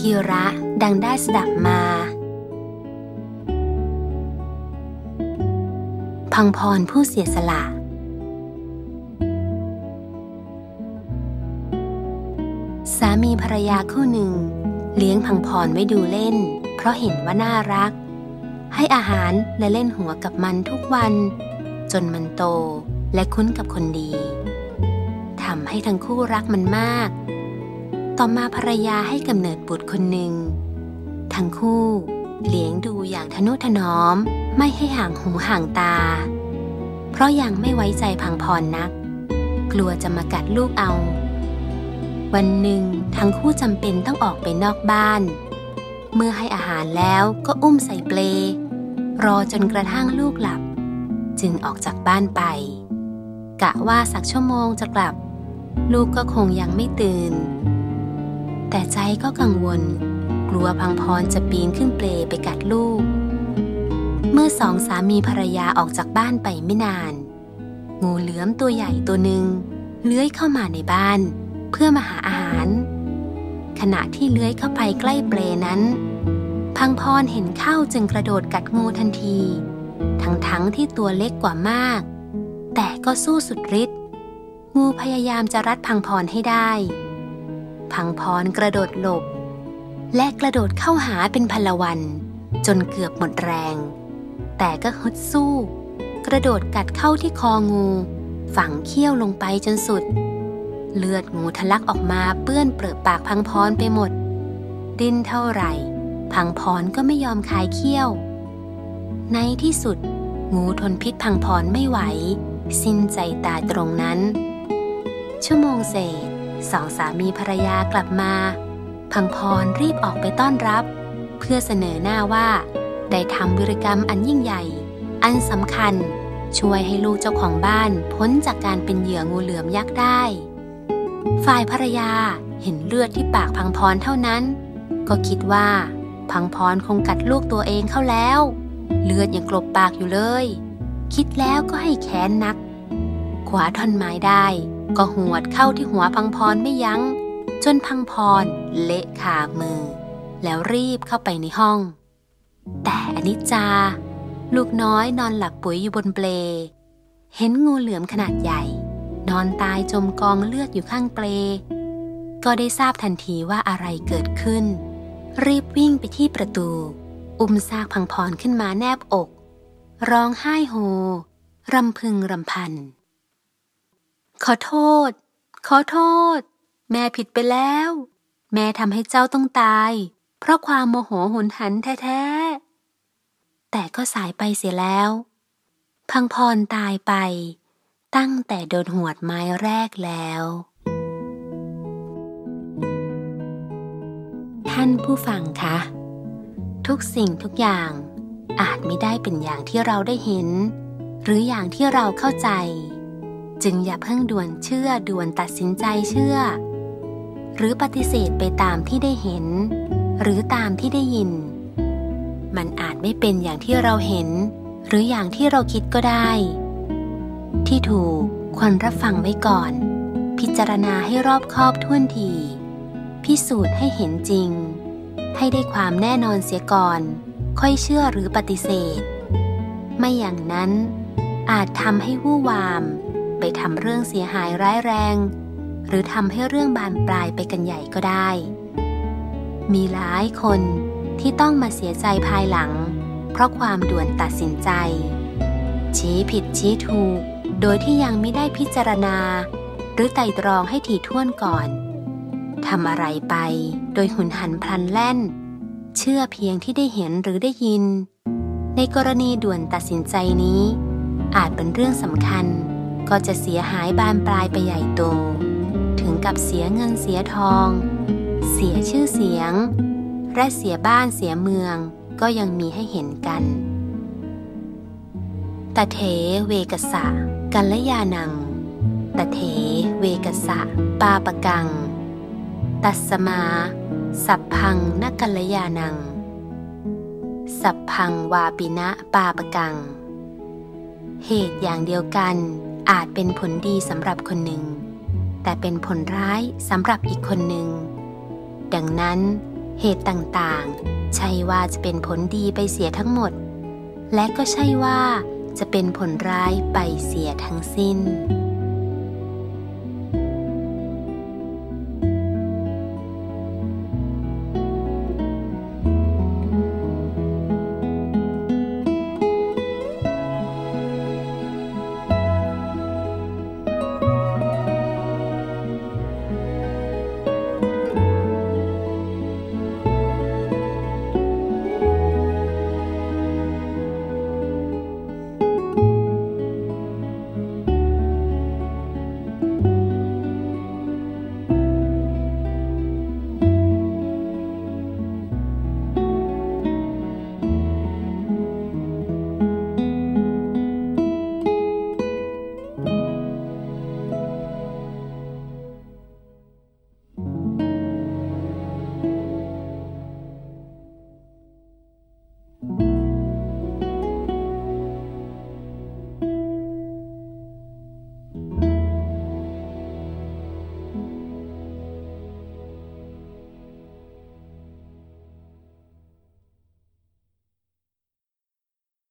กีระดังได้สดับมา พังพรผู้เสียสละ สามีภรรยาคู่หนึ่ง เลี้ยงพังพรไว้ดูเล่น เพราะเห็นว่าน่ารัก ให้อาหารและเล่นหัวกับมันทุกวัน จนมันโตและคุ้นกับคนดีทำให้ทั้งคู่รักมันมาก ต่อมาภรรยาให้กำเนิดบุตรคนหนึ่ง ทั้งคู่เลี้ยงดูอย่างทนุถนอมไม่ให้ห่างหูห่างตา เพราะยังไม่ไว้ใจพังพรนัก กลัวจะมากัดลูกเอา วันหนึ่งทั้งคู่จำเป็นต้องออกไปนอกบ้าน เมื่อให้อาหารแล้วก็อุ้มใส่เปล รอจนกระทั่งลูกหลับ จึงออกจากบ้านไป กะว่าสักชั่วโมงจะกลับ ลูกก็คงยังไม่ตื่น แต่ใจก็กังวล กลัวพังพรจะปีนขึ้นเปลไปกัดลูก เมื่อสองสามีภรรยาออกจากบ้านไปไม่นาน งูเหลือมตัวใหญ่ตัวหนึ่งเลื้อยเข้ามาในบ้าน เพื่อมาหาอาหาร ขณะที่เลื้อยเข้าไปใกล้เปลนั้น พังพรเห็นเข้าจึงกระโดดกัดงูทันที ทั้งๆทที่ตัวเล็กกว่ามาก แต่ก็สู้สุดฤทธิ์งูพยายามจะรัดพังพรให้ได้ พังพรกระโดดหลบ และกระโดดเข้าหาเป็นพลวัน จนเกือบหมดแรง แต่ก็ฮึดสู้ กระโดดกัดเข้าที่คองู ฝังเขี้ยวลงไปจนสุด เลือดงูทะลักออกมาเปื้อนเปลือกปากพังพรไปหมด ดิ้นเท่าไหร่ พังพรก็ไม่ยอมคายเขี้ยว ในที่สุด งูทนพิษพังพรไม่ไหว สิ้นใจตายตรงนั้น ชั่วโมงเศษ สองสามีภรรยากลับมา พังพรรีบออกไปต้อนรับ เพื่อเสนอหน้าว่า ได้ทำวิรกรรมอันยิ่งใหญ่ อันสำคัญ ช่วยให้ลูกเจ้าของบ้านพ้นจากการเป็นเหยื่องูเหลือมยักษ์ได้ ฝ่ายภรรยาเห็นเลือดที่ปากพังพรเท่านั้น ก็คิดว่า พังพรคงกัดลูกตัวเองเข้าแล้ว เลือดยังกลบปากอยู่เลย คิดแล้วก็ให้แค้นนักขวาท่อนไม้ได้ ก็หวดเข้าที่หัวพังพรไม่ยัง้ง จนพังพรเละขามือ แล้วรีบเข้าไปในห้อง แต่อนิจจา ลูกน้อยนอนหลับปุ๋ยอยู่บนเปล เห็นงูเหลือมขนาดใหญ่ นอนตายจมกองเลือดอยู่ข้างเปล ก็ได้ทราบทันทีว่าอะไรเกิดขึ้น รีบวิ่งไปที่ประตู อุ้มซากพังพรขึ้นมาแนบอก ร้องไห้โฮรำพึงรำพัน ขอโทษ ขอโทษ แม่ผิดไปแล้ว แม่ทำให้เจ้าต้องตาย เพราะความโมโหหุนหันแท้ๆ แต่ก็สายไปเสียแล้ว พังพรตายไป ตั้งแต่โดนหวดไม้แรกแล้ว ท่านผู้ฟังคะ ทุกสิ่งทุกอย่างอาจไม่ได้เป็นอย่างที่เราได้เห็น หรืออย่างที่เราเข้าใจ จึงอย่าเพิ่งด่วนเชื่อด่วนตัดสินใจเชื่อ หรือปฏิเสธไปตามที่ได้เห็น หรือตามที่ได้ยิน มันอาจไม่เป็นอย่างที่เราเห็น หรืออย่างที่เราคิดก็ได้ ที่ถูกควรรับฟังไว้ก่อน พิจารณาให้รอบคอบท่วนที พิสูจน์ให้เห็นจริง ให้ได้ความแน่นอนเสียก่อน ค่อยเชื่อหรือปฏิเสธ ไม่อย่างนั้นอาจทำให้วู่วาม ไปทำเรื่องเสียหายร้ายแรง หรือทำให้เรื่องบานปลายไปกันใหญ่ก็ได้ มีหลายคนที่ต้องมาเสียใจภายหลัง เพราะความด่วนตัดสินใจ ชี้ผิดชี้ถูก โดยที่ยังไม่ได้พิจารณา หรือไต่ตรองให้ถี่ถ้วนก่อนทำอะไรไปโดยหุนหันพลันแล่น เชื่อเพียงที่ได้เห็นหรือได้ยิน ในกรณีด่วนตัดสินใจนี้ อาจเป็นเรื่องสำคัญ ก็จะเสียหายบานปลายไปใหญ่โต ถึงกับเสียเงินเสียทอง เสียชื่อเสียง และเสียบ้านเสียเมืองก็ยังมีให้เห็นกันตะเถเวกสะ กัลยานังตะเถเวกสะ ปาปะกัง ตัสมา สัพพังนกัลยานัง สัพพังวาปินะปาปะกัง เหตุอย่างเดียวกัน อาจเป็นผลดีสำหรับคนหนึ่ง แต่เป็นผลร้ายสำหรับอีกคนหนึ่ง ดังนั้น เหตุต่างๆ ใช่ว่าจะเป็นผลดีไปเสียทั้งหมด และก็ใช่ว่าจะเป็นผลร้ายไปเสียทั้งสิ้น